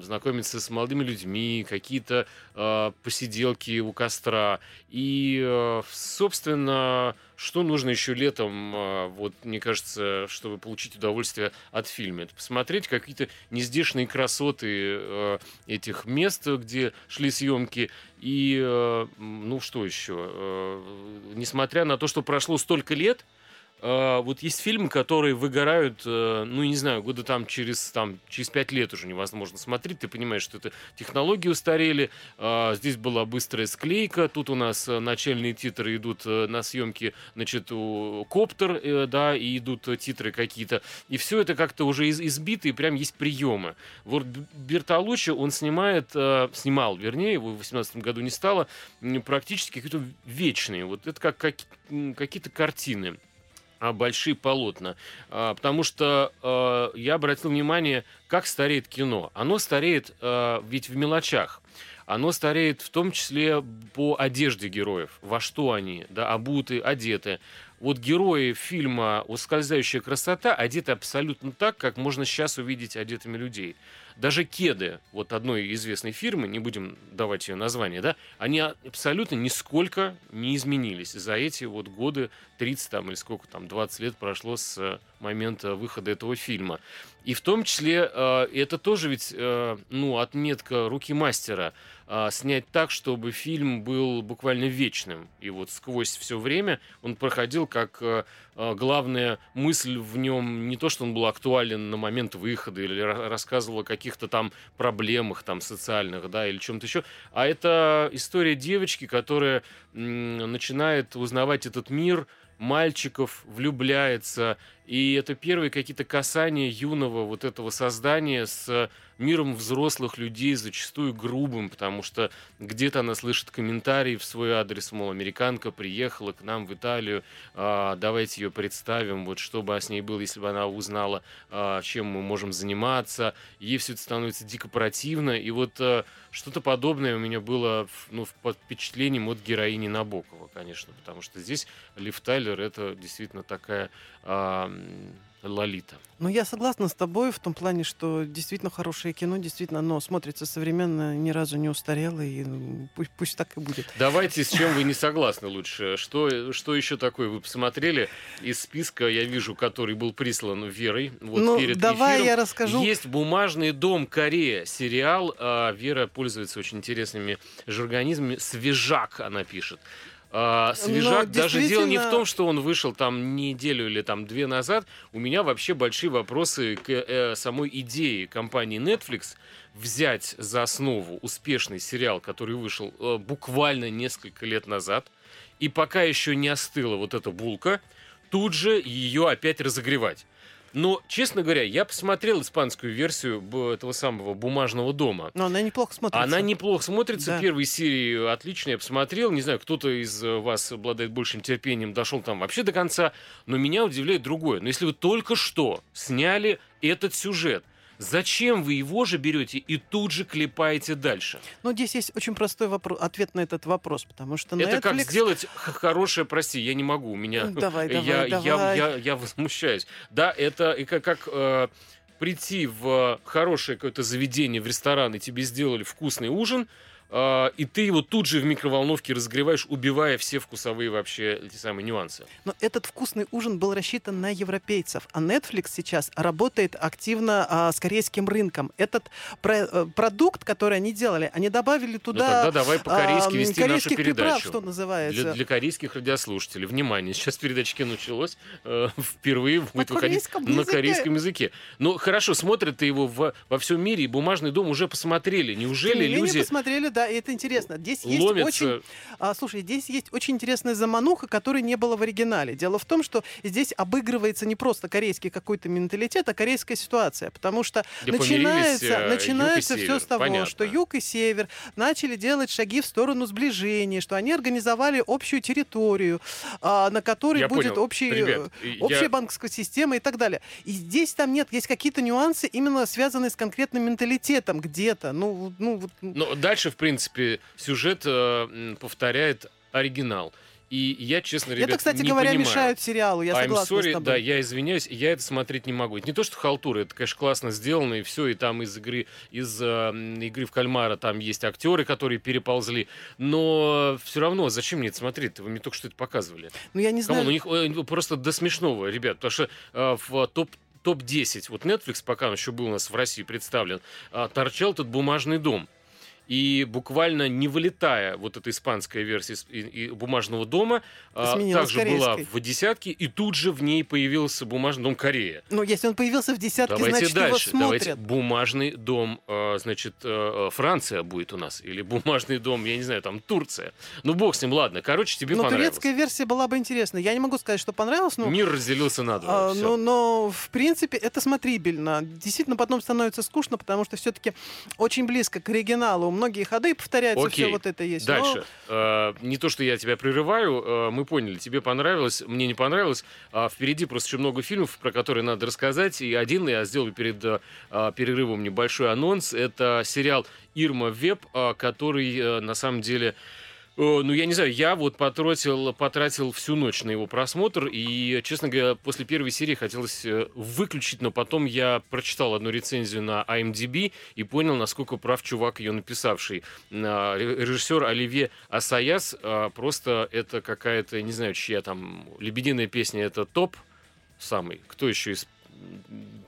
знакомится с молодыми людьми, какие-то а, посиделки у костра. И, а, собственно, что нужно еще летом, а, вот, мне кажется, чтобы получить удовольствие от фильма? Это посмотреть какие-то нездешные красоты а, этих мест, где шли съемки. И, а, ну, что еще? Несмотря на то, что прошло столько лет, Uh, вот есть фильмы, которые выгорают, uh, ну, не знаю, года там через, там через пять лет уже невозможно смотреть. Ты понимаешь, что это технологии устарели. Uh, здесь была быстрая склейка. Тут у нас начальные титры идут на съемки, значит, у коптер, э, да, и идут титры какие-то. И все это как-то уже из избито, и прям есть приемы. Вот Бертолуччи, он снимает, снимал, вернее, его в 18 году не стало, практически какие-то вечные. Вот это как, как какие-то картины а, большие полотна. А, потому что а, я обратил внимание, как стареет кино. Оно стареет ведь в мелочах. Оно стареет в том числе по одежде героев, во что они, да, обуты, одеты. Вот герои фильма «Ускользающая красота» одеты абсолютно так, как можно сейчас увидеть одетыми людей. Даже кеды, вот одной известной фирмы, не будем давать ее название, да, они абсолютно нисколько не изменились за эти вот годы, 30 там или сколько там, 20 лет прошло с момента выхода этого фильма. И в том числе э, это тоже ведь, э, ну, отметка руки мастера э, снять так, чтобы фильм был буквально вечным. И вот сквозь все время он проходил как главная мысль в нем не то, что он был актуален на момент выхода или рассказывал о каких-то там проблемах там социальных, да, или чем-то еще, а это история девочки, которая начинает узнавать этот мир, мальчиков, влюбляется. И это первые какие-то касания юного вот этого создания с миром взрослых людей, зачастую грубым, потому что где-то она слышит комментарии в свой адрес, мол, американка приехала к нам в Италию, а, давайте ее представим, вот что бы с ней было, если бы она узнала, а, чем мы можем заниматься. Ей все это становится дико противно, и вот а, что-то подобное у меня было ну, под впечатлением от героини Набокова, конечно, потому что здесь Лив Тайлер это действительно такая а, Лолита. Ну, я согласна с тобой в том плане, что действительно хорошее кино, действительно оно смотрится современно, ни разу не устарело, и ну, пусть, пусть так и будет. Давайте, с чем вы не согласны лучше. Что, что еще такое вы посмотрели из списка, я вижу, который был прислан Верой вот ну, перед давай эфиром. я расскажу. Есть «Бумажный дом Корея» сериал. А Вера пользуется очень интересными жаргонизмами. «Свежак» она пишет. А, свежак. Даже дело не в том, что он вышел там неделю или там две назад. У меня вообще большие вопросы к э, самой идее компании Netflix взять за основу успешный сериал, который вышел э, буквально несколько лет назад, и пока еще не остыла вот эта булка, тут же ее опять разогревать. Но, честно говоря, я посмотрел испанскую версию этого самого «Бумажного дома». Но она неплохо смотрится. Она неплохо смотрится. Да. Первые серии отлично, я посмотрел. Не знаю, кто-то из э, вас обладает большим терпением, дошел там вообще до конца. Но меня удивляет другое. Но если вы только что сняли этот сюжет, Зачем вы его же берете и тут же клепаете дальше? Ну, здесь есть очень простой вопрос, ответ на этот вопрос, потому что Это Netflix... как сделать хорошее, прости, я не могу, у меня... Ну, Давай, я, давай, я, давай. Я, я возмущаюсь. Да, это как, как э, прийти в хорошее какое-то заведение, в ресторан, и тебе сделали вкусный ужин, и ты его тут же в микроволновке разогреваешь, убивая все вкусовые вообще эти самые нюансы. Но этот вкусный ужин был рассчитан на европейцев, а Netflix сейчас работает активно а, с корейским рынком. Этот про- э, продукт, который они делали, они добавили Ну, туда тогда давай по-корейски а, вести нашу корейских приправ, передачу. что называется. Для, для корейских радиослушателей. Внимание, сейчас передача началось. э, впервые будет выходить корейском на языке. корейском языке. Ну, хорошо, смотрят его в, во всем мире, и «Бумажный дом» уже посмотрели. Неужели Тем не люди посмотрели, да, это интересно. Здесь есть ломятся... очень А, слушай, здесь есть очень интересная замануха, которой не было в оригинале. Дело в том, что здесь обыгрывается не просто корейский какой-то менталитет, а корейская ситуация. Потому что Где начинается, э, начинается все с того, Понятно. что юг и север начали делать шаги в сторону сближения, что они организовали общую территорию, а, на которой Я будет понял. общий, Ребят, э, я- общая банковская система и так далее. И здесь там нет, есть какие-то нюансы, именно связанные с конкретным менталитетом где-то. Ну, ну, вот, Но дальше, в принципе, сюжет э, повторяет оригинал. И я, честно, ребят, это, кстати не говоря, понимаю. мешает сериалу, я I'm согласна sorry, с тобой. да, я извиняюсь, я это смотреть не могу. Это не то, что халтура, это, конечно, классно сделано, и все, и там из игры, из э, игры в кальмара там есть актеры, которые переползли, но все равно, зачем мне это смотреть? Вы мне только что это показывали. Ну, я не знаю. Come on, у них э, просто до смешного, ребят, потому что э, в топ топ-10, вот Netflix, пока он еще был у нас в России представлен, а, торчал тут бумажный дом. И буквально не вылетая вот эта испанская версия из- и- и бумажного дома, а, Сменилась также была в десятке, и тут же в ней появился бумажный дом Корея. Ну, если он появился в десятке, Давайте значит, его дальше. Давайте смотрят. бумажный дом, э, значит, э, Франция будет у нас. Или бумажный дом, я не знаю, там Турция. Ну, бог с ним, ладно. Короче, тебе Но понравилось. турецкая версия была бы интересна. Я не могу сказать, что понравилось, но... Мир разделился на два. а, но, но, в принципе, это смотрибельно. Действительно, потом становится скучно, потому что все-таки очень близко к оригиналу. Многие ходы повторяются, Окей. все вот это есть. Но Дальше. Э, не то, что я тебя прерываю, э, мы поняли, тебе понравилось, мне не понравилось. А впереди просто очень много фильмов, про которые надо рассказать. И один я сделаю перед э, перерывом небольшой анонс. Это сериал Ирма Веб, который на самом деле... Ну, я не знаю, я вот потратил, потратил всю ночь на его просмотр, и, честно говоря, после первой серии хотелось э, выключить, но потом я прочитал одну рецензию на IMDb и понял, насколько прав чувак, ее написавший. А, ре- Режиссер Оливье Асаяс, а, просто это какая-то, не знаю, чья там «Лебединая песня» — это топ самый. Кто еще из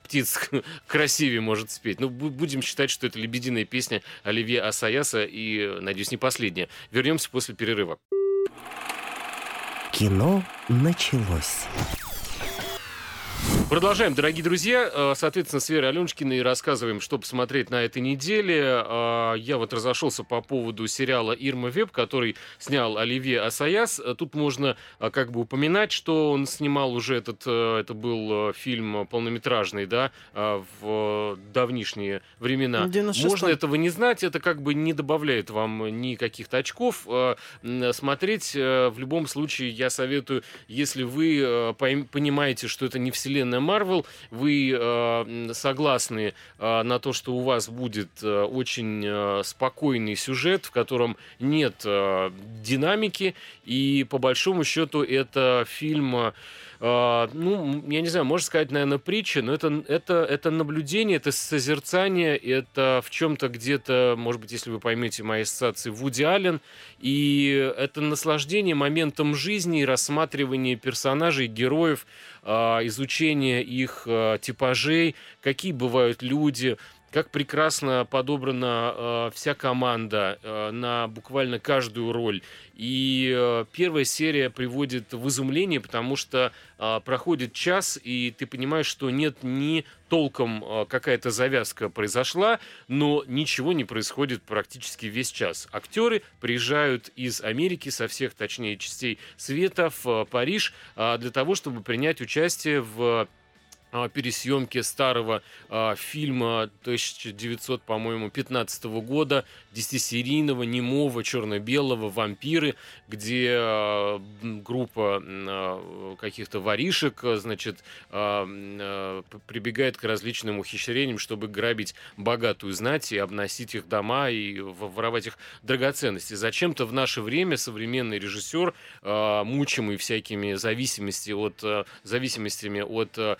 птиц красивее может спеть. Ну, бу- будем считать, что это лебединая песня Оливье Асаяса и, надеюсь, не последняя. Вернемся после перерыва. Кино началось. Продолжаем, дорогие друзья. Э, Соответственно, с Верой Аленушкиной рассказываем, что посмотреть на этой неделе. Э, Я вот разошелся по поводу сериала «Ирма Веб», который снял Оливье Асаяс. Э, Тут можно как бы упоминать, что он снимал уже этот... Это был фильм полнометражный, да, в давнишние времена. В 96-м. Можно этого не знать, это как бы не добавляет вам ни каких-то очков. Смотреть в любом случае я советую, если вы понимаете, что это не вселенная Марвел, вы э, согласны э, на то, что у вас будет э, очень э, спокойный сюжет, в котором нет э, динамики, и по большому счету это фильм... э, ну, я не знаю, можно сказать, наверное, притча, но это, это, это наблюдение, это созерцание, это в чем-то где-то, может быть, если вы поймете мои ассоциации, Вуди Аллен, и это наслаждение моментом жизни, рассматривание персонажей, героев, э, изучение их э, типажей, какие бывают люди, как прекрасно подобрана э, вся команда э, на буквально каждую роль. И э, первая серия приводит в изумление, потому что э, проходит час, и ты понимаешь, что нет ни толком э, какая-то завязка произошла, но ничего не происходит практически весь час. Актеры приезжают из Америки, со всех, точнее, частей света в э, Париж э, для того, чтобы принять участие в пересъемки старого а, фильма 1900, по-моему, 15 года, десятисерийного, немого, черно-белого «Вампиры», где а, группа а, каких-то воришек, значит, а, а, прибегает к различным ухищрениям, чтобы грабить богатую знать и обносить их дома и воровать их драгоценности. Зачем-то в наше время современный режиссер, а, мучимый всякими зависимости от, а, зависимостями от а,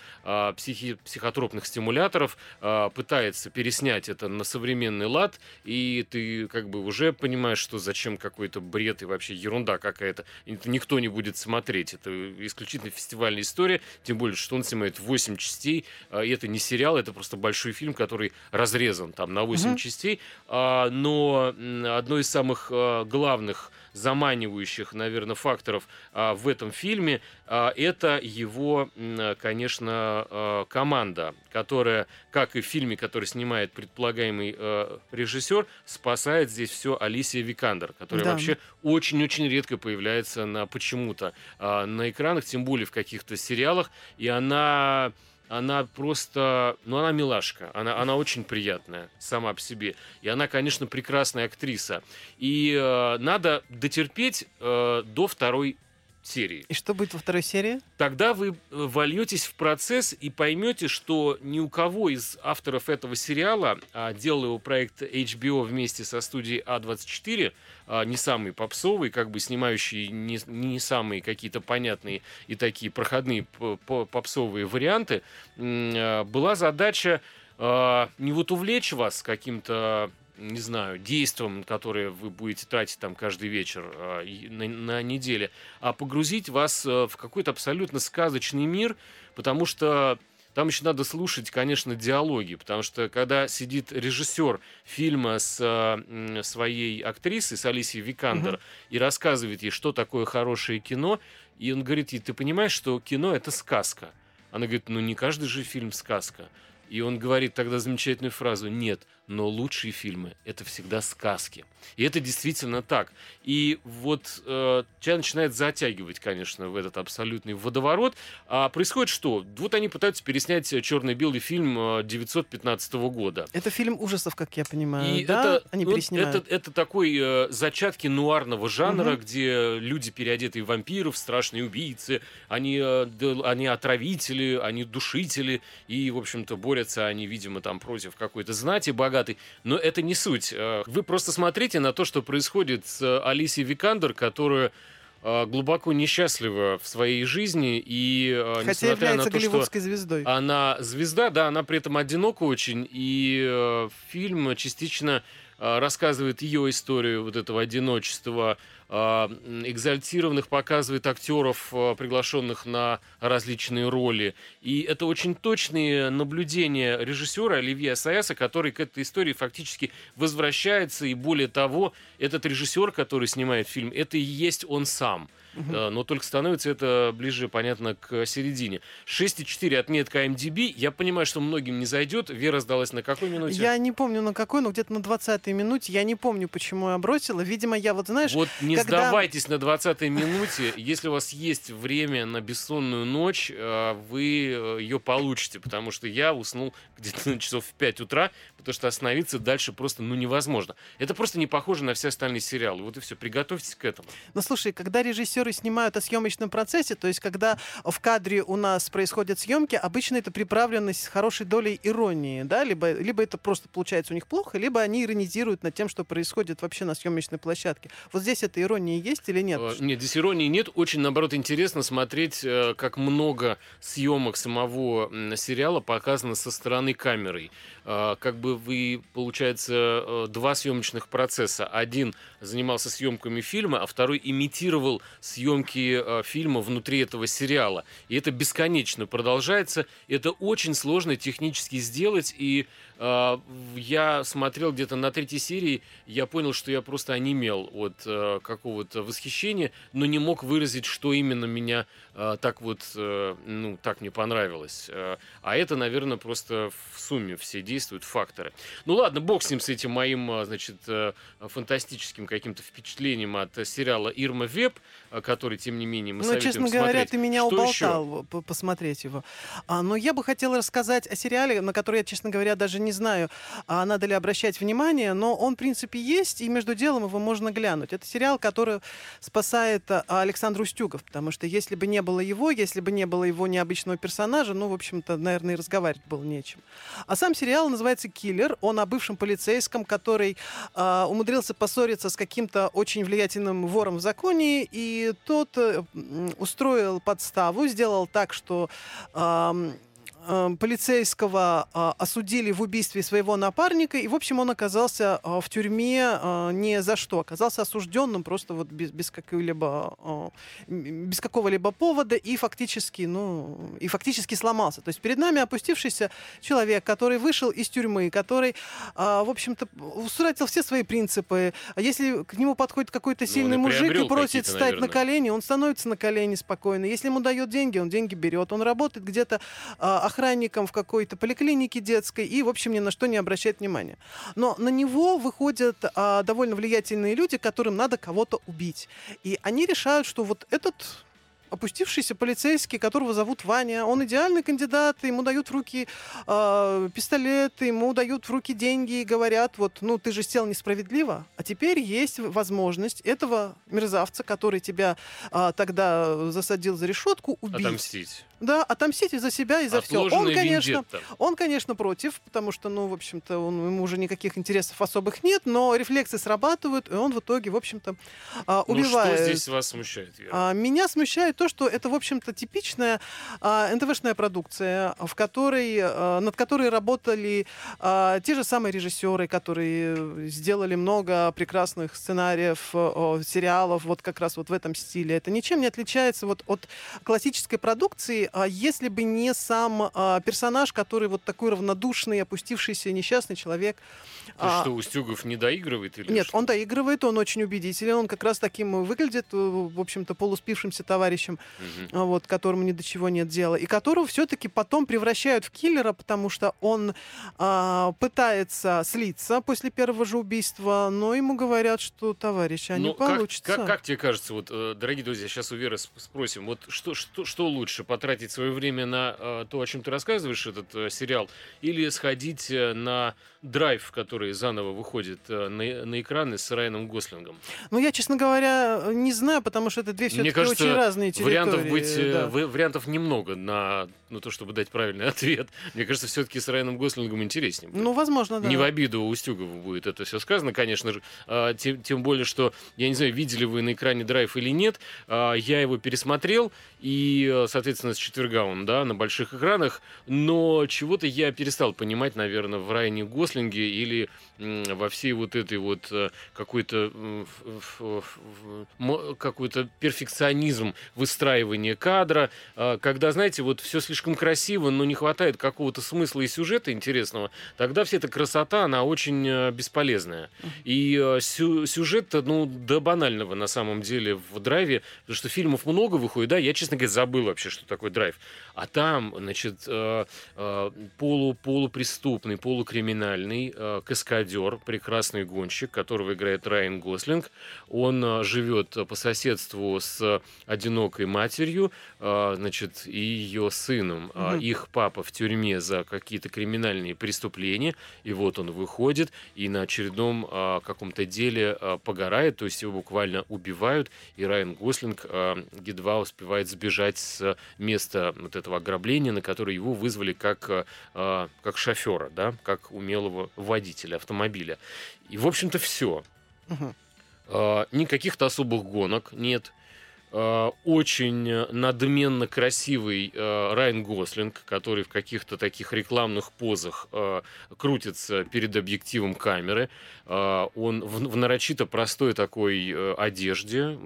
психи, психотропных стимуляторов, а, пытается переснять это на современный лад, и ты как бы уже понимаешь, что зачем какой-то бред и вообще ерунда какая-то. Это никто не будет смотреть. Это исключительно фестивальная история, тем более, что он снимает 8 частей, а, и это не сериал, это просто большой фильм, который разрезан там на 8 mm-hmm. частей, а, но одно из самых главных заманивающих, наверное, факторов а, в этом фильме, а, это его, конечно, а, команда, которая, как и в фильме, который снимает предполагаемый а, режиссер, спасает здесь все Алисия Викандер, которая да. вообще очень-очень редко появляется на почему-то а, на экранах, тем более в каких-то сериалах, и она она просто, ну, она милашка, она, она очень приятная сама по себе. И она, конечно, прекрасная актриса. И э, надо дотерпеть э, до второй серии. И что будет во второй серии? Тогда вы э, вольетесь в процесс и поймете, что ни у кого из авторов этого сериала, а делал его проект HBO вместе со студией А24, а, не самый попсовый, как бы снимающий не, не самые какие-то понятные и такие проходные попсовые варианты, а, была задача а, не вот увлечь вас каким-то не знаю, действием, которое вы будете тратить там каждый вечер э, на, на неделе, а погрузить вас э, в какой-то абсолютно сказочный мир, потому что там еще надо слушать, конечно, диалоги, потому что когда сидит режиссер фильма с э, своей актрисой, с Алисией Викандер, угу. и рассказывает ей, что такое хорошее кино, и он говорит ей, ты понимаешь, что кино это сказка? Она говорит, ну не каждый же фильм сказка. И он говорит тогда замечательную фразу «Нет, но лучшие фильмы — это всегда сказки». И это действительно так. И вот э, тебя начинает затягивать, конечно, в этот абсолютный водоворот. А происходит что? Вот они пытаются переснять черно-белый фильм 915 э, года. Это фильм ужасов, как я понимаю, и да? Это, они вот, это, это такой э, зачатки нуарного жанра, угу. где люди, переодетые в вампиров, страшные убийцы, они, э, они отравители, они душители, и, в общем-то, борются они, видимо, там против какой-то знати богатой. Но это не суть. Э, вы просто смотрите на то, что происходит с Алисией Викандер, которая э, глубоко несчастлива в своей жизни и э, Хотя несмотря на то, что звездой. она звезда, да, она при этом одинока очень и фильм частично рассказывает ее историю вот этого одиночества, экзальтированных показывает актеров, а, приглашенных на различные роли. И это очень точные наблюдения режиссера Оливье Саяса, который к этой истории фактически возвращается. И более того, этот режиссер, который снимает фильм, это и есть он сам – Угу. Но только становится это ближе, понятно, к середине. 6,4 отметка MDB. Я понимаю, что многим не зайдет. Вера сдалась на какой минуте? Я не помню на какой, но где-то на 20-й минуте. Я не помню, почему я бросила. Видимо, я вот, знаешь... Вот не когда... сдавайтесь на 20-й минуте. Если у вас есть время на бессонную ночь, э, вы э, ее получите. Потому что я уснул где-то на часов в 5 утра, потому что остановиться дальше просто ну невозможно. Это просто не похоже на все остальные сериалы. Вот и все. Приготовьтесь к этому. Ну, слушай, когда режиссер режиссеры снимают о съемочном процессе, то есть когда в кадре у нас происходят съемки, обычно это приправлено с хорошей долей иронии, да, либо, либо это просто получается у них плохо, либо они иронизируют над тем, что происходит вообще на съемочной площадке. Вот здесь эта ирония есть или нет? Э, нет, здесь иронии нет. Очень, наоборот, интересно смотреть, э, как много съемок самого сериала показано со стороны камеры. Э, как бы вы, получается, два съемочных процесса. Один занимался съемками фильма, а второй имитировал съемки э, фильма внутри этого сериала. И это бесконечно продолжается. Это очень сложно технически сделать. И э, я смотрел где-то на третьей серии я понял, что я просто онемел от э, какого-то восхищения, но не мог выразить, что именно меня э, так вот, э, ну, так мне понравилось. Э, а это, наверное, просто в сумме все действуют факторы. Ну ладно, бог с ним, с этим моим, э, значит, э, фантастическим каким-то впечатлением от сериала «Ирма Веб», э, который, тем не менее, мы Ну, честно советуем говоря, смотреть. ты меня Что уболтал п- посмотреть его. А, но я бы хотела рассказать о сериале, на который я, честно говоря, даже не знаю, а надо ли обращать внимание, но он, в принципе, есть, и между делом его можно глянуть. Это сериал, который спасает а, Александр Устюгов, потому что если бы не было его, если бы не было его необычного персонажа, ну, в общем-то, наверное, и разговаривать было нечем. А сам сериал называется «Киллер». Он о бывшем полицейском, который а, умудрился поссориться с каким-то очень влиятельным вором в законе, и тот э, устроил подставу, сделал так, что ам, полицейского а, осудили в убийстве своего напарника, и, в общем, он оказался а, в тюрьме а, не за что, оказался осужденным просто вот без, без какой-либо м, без какого-либо повода и фактически, ну, и фактически сломался. То есть перед нами опустившийся человек, который вышел из тюрьмы, который, в общем-то, утратил все свои принципы. Если к нему подходит какой-то Ну, сильный и мужик и просит какие-то, встать на наверное. колени, он становится на колени спокойно. Если ему дает деньги, он деньги берет. Он работает где-то охранником в какой-то поликлинике детской и, в общем, ни на что не обращает внимания. Но на него выходят а, довольно влиятельные люди, которым надо кого-то убить. И они решают, что вот этот опустившийся полицейский, которого зовут Ваня, он идеальный кандидат, ему дают в руки э, пистолет, ему дают в руки деньги и говорят, вот, ну, ты же сел несправедливо, а теперь есть возможность этого мерзавца, который тебя а, тогда засадил за решетку, убить. Отомстить. Да, отомстить и за себя, и за все. Он, конечно, вендетта. он, конечно, против, потому что, ну, в общем-то, он, ему уже никаких интересов особых нет, но рефлексы срабатывают, и он в итоге, в общем-то, а, Ну, убивает. что здесь вас смущает, Вера? А, Меня смущает то, что это, в общем-то, типичная а, НТВшная продукция, в которой, а, над которой работали те же самые режиссеры, которые сделали много прекрасных сценариев, сериалов, вот как раз вот в этом стиле. Это ничем не отличается вот от классической продукции, а если бы не сам а, персонаж, который вот такой равнодушный, опустившийся несчастный человек. Ты А, что, Устюгов не доигрывает или нет, что? он доигрывает, он очень убедителен, он как раз таким выглядит, э, в общем-то, полуспившимся товарищем, а, вот, которому ни до чего нет дела, и которого все-таки потом превращают в киллера, потому что он а, пытается слиться после первого же убийства, но ему говорят, что, товарищ, а не Ну, как- получится. Как, как тебе кажется, вот, э, дорогие друзья, сейчас у Веры сп- спросим, вот что, что, что лучше, потратить свое время на э, то, о чем ты рассказываешь, этот э, сериал, или сходить э, на драйв, который заново выходит э, на, на экраны с Райаном Гослингом? Ну, я, честно говоря, не знаю, потому что это две все-таки очень разные территории. Вариантов, быть, э, да. в- вариантов немного на, на то, чтобы дать правильный ответ. Мне кажется, все-таки с Райаном Гослингом интереснее. будет. Ну, возможно, да. Не в обиду Устюгову будет это все сказано, конечно же. А, Тем, тем более, что, я не знаю, видели вы на экране драйв или нет, а, я его пересмотрел, и, э, соответственно, с четверга он, да, на больших экранах, но чего-то я перестал понимать, наверное, в Райане Гослинге или во всей вот этой вот э, какой-то какой-то перфекционизм выстраивания кадра, а, когда, знаете, вот все слишком красиво, но не хватает какого-то смысла и сюжета интересного, тогда вся эта красота, она очень э, бесполезная. И э, сю- сюжет-то, ну, до банального на самом деле в драйве, потому что фильмов много выходит, да, я, честно говоря, забыл вообще, что такое драйв. А там, значит, э, э, полу, полупреступный, полукриминальный э, каскадер, прекрасный гонщик, которого играет Райан Гослинг. Он живет по соседству с одинокой матерью, значит, и ее сыном. Мгм. Их папа в тюрьме за какие-то криминальные преступления, и вот он выходит и на очередном каком-то деле погорает, то есть его буквально убивают, и Райан Гослинг едва успевает сбежать с места вот этого ограбления, на которое его вызвали как, а, а, как шофера, да, как умелого водителя автомобиля. И, в общем-то, все. Мгм. Никаких-то особых гонок нет. А, Очень э, надменно красивый э, Райан Гослинг, который в каких-то таких рекламных позах э, крутится перед объективом камеры. Он в нарочито простой такой э, одежде,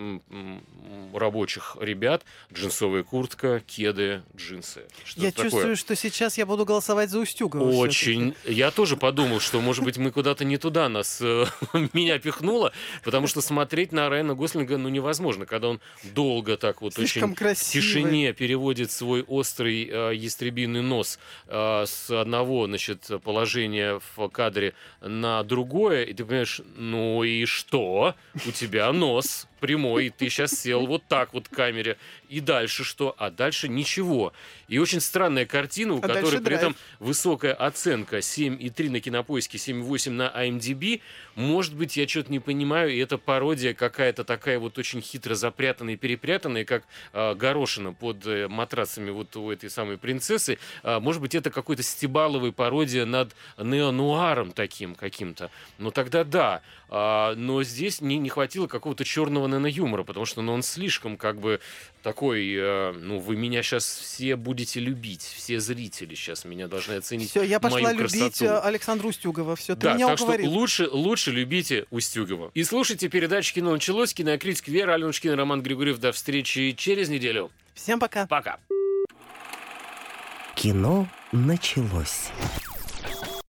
рабочих ребят. Джинсовая куртка, кеды, джинсы. Что я чувствую, такое? что сейчас я буду голосовать за Устюгова. Очень. Я тоже подумал, что, может быть, мы куда-то не туда нас э, меня пихнуло, потому что смотреть на Райана Гослинга ну невозможно, когда он долго так вот Слишком очень красивый. в тишине переводит свой острый э, ястребиный нос э, с одного, значит, положения в кадре на другое, и ты понимаешь, ну и что? У тебя нос прямой, и ты сейчас сел вот так вот к камере. И дальше что? А дальше ничего. И очень странная картина, у а которой при этом высокая оценка 7,3 на кинопоиске, 7,8 на IMDb. Может быть, я что-то не понимаю, и это пародия какая-то такая вот очень хитро запрятанная и перепрятанная, как э, горошина под э, матрасами вот у этой самой принцессы. А, может быть, это какой-то стебаловый пародия над неонуаром таким каким-то. Ну тогда да. А, но здесь не, не хватило какого-то черного юмора, потому что ну, он слишком как бы такой, э, ну, вы меня сейчас все будете любить, все зрители сейчас меня должны оценить. Все, я пошла мою любить красоту. Э, Александра Устюгова. Все, ты да, меня так уговорил. что лучше, лучше любите Устюгова. И слушайте передачу «Кино началось». Кинокритик Вера Аленушкина, Роман Григорьев. До встречи через неделю. Всем пока. Пока. Кино началось.